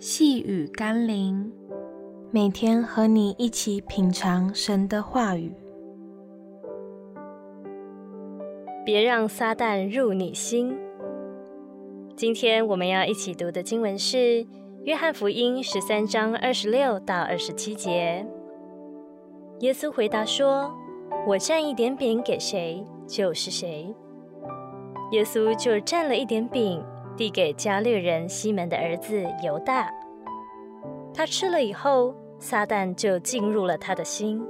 细雨甘霖，每天和你一起品尝神的话语。别让撒旦入你心。今天我们要一起读的经文是《约翰福音》十三章二十六到二十七节。耶稣回答说：“我蘸一点饼给谁，就是谁。”耶稣就蘸了一点饼，递给加略人西门的儿子犹大。他吃了以后，撒旦就进入了他的心。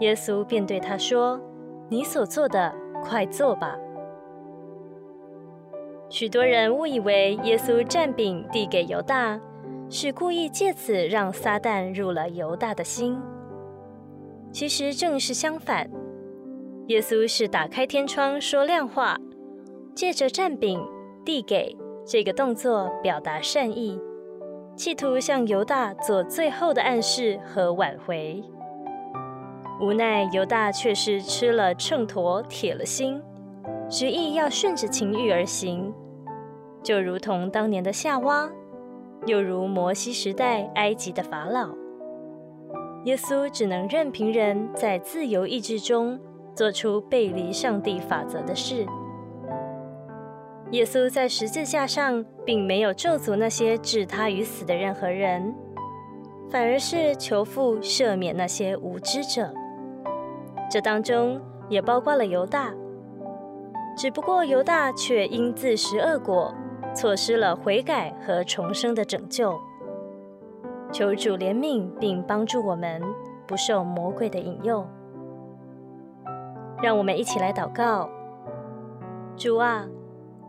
耶稣便对他说：“你所做的，快做吧。”许多人误以为耶稣蘸饼递给犹大，是故意借此让撒旦入了犹大的心。其实正是相反。耶稣是打开天窗说亮话，借着蘸饼递给这个动作表达善意，企图向犹大做最后的暗示和挽回。无奈犹大却是吃了秤砣铁了心，执意要顺着情欲而行，就如同当年的夏娃，又如摩西时代埃及的法老。耶稣只能任凭人在自由意志中。做出背离上帝法则的事。耶稣在十字架上并没有咒诅那些置他于死的任何人，反而是求父赦免那些无知者。这当中也包括了犹大，只不过犹大却因自食恶果，错失了悔改和重生的拯救。求主怜悯并帮助我们，不受魔鬼的引诱。让我们一起来祷告。主啊，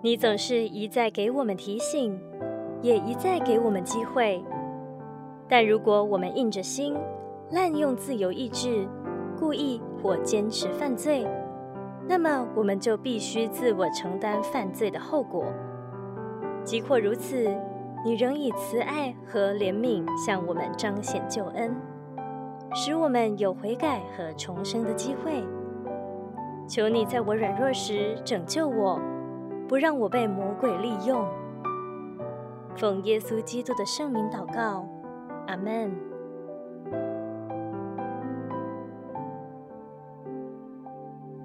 你总是一再给我们提醒，也一再给我们机会。但如果我们硬着心，滥用自由意志，故意或坚持犯罪，那么我们就必须自我承担犯罪的后果。即或如此，你仍以慈爱和怜悯向我们彰显救恩，使我们有悔改和重生的机会。求你在我软弱时拯救我，不让我被魔鬼利用。奉耶稣基督的圣名祷告，阿门。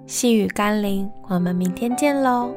细雨甘霖，我们明天见喽。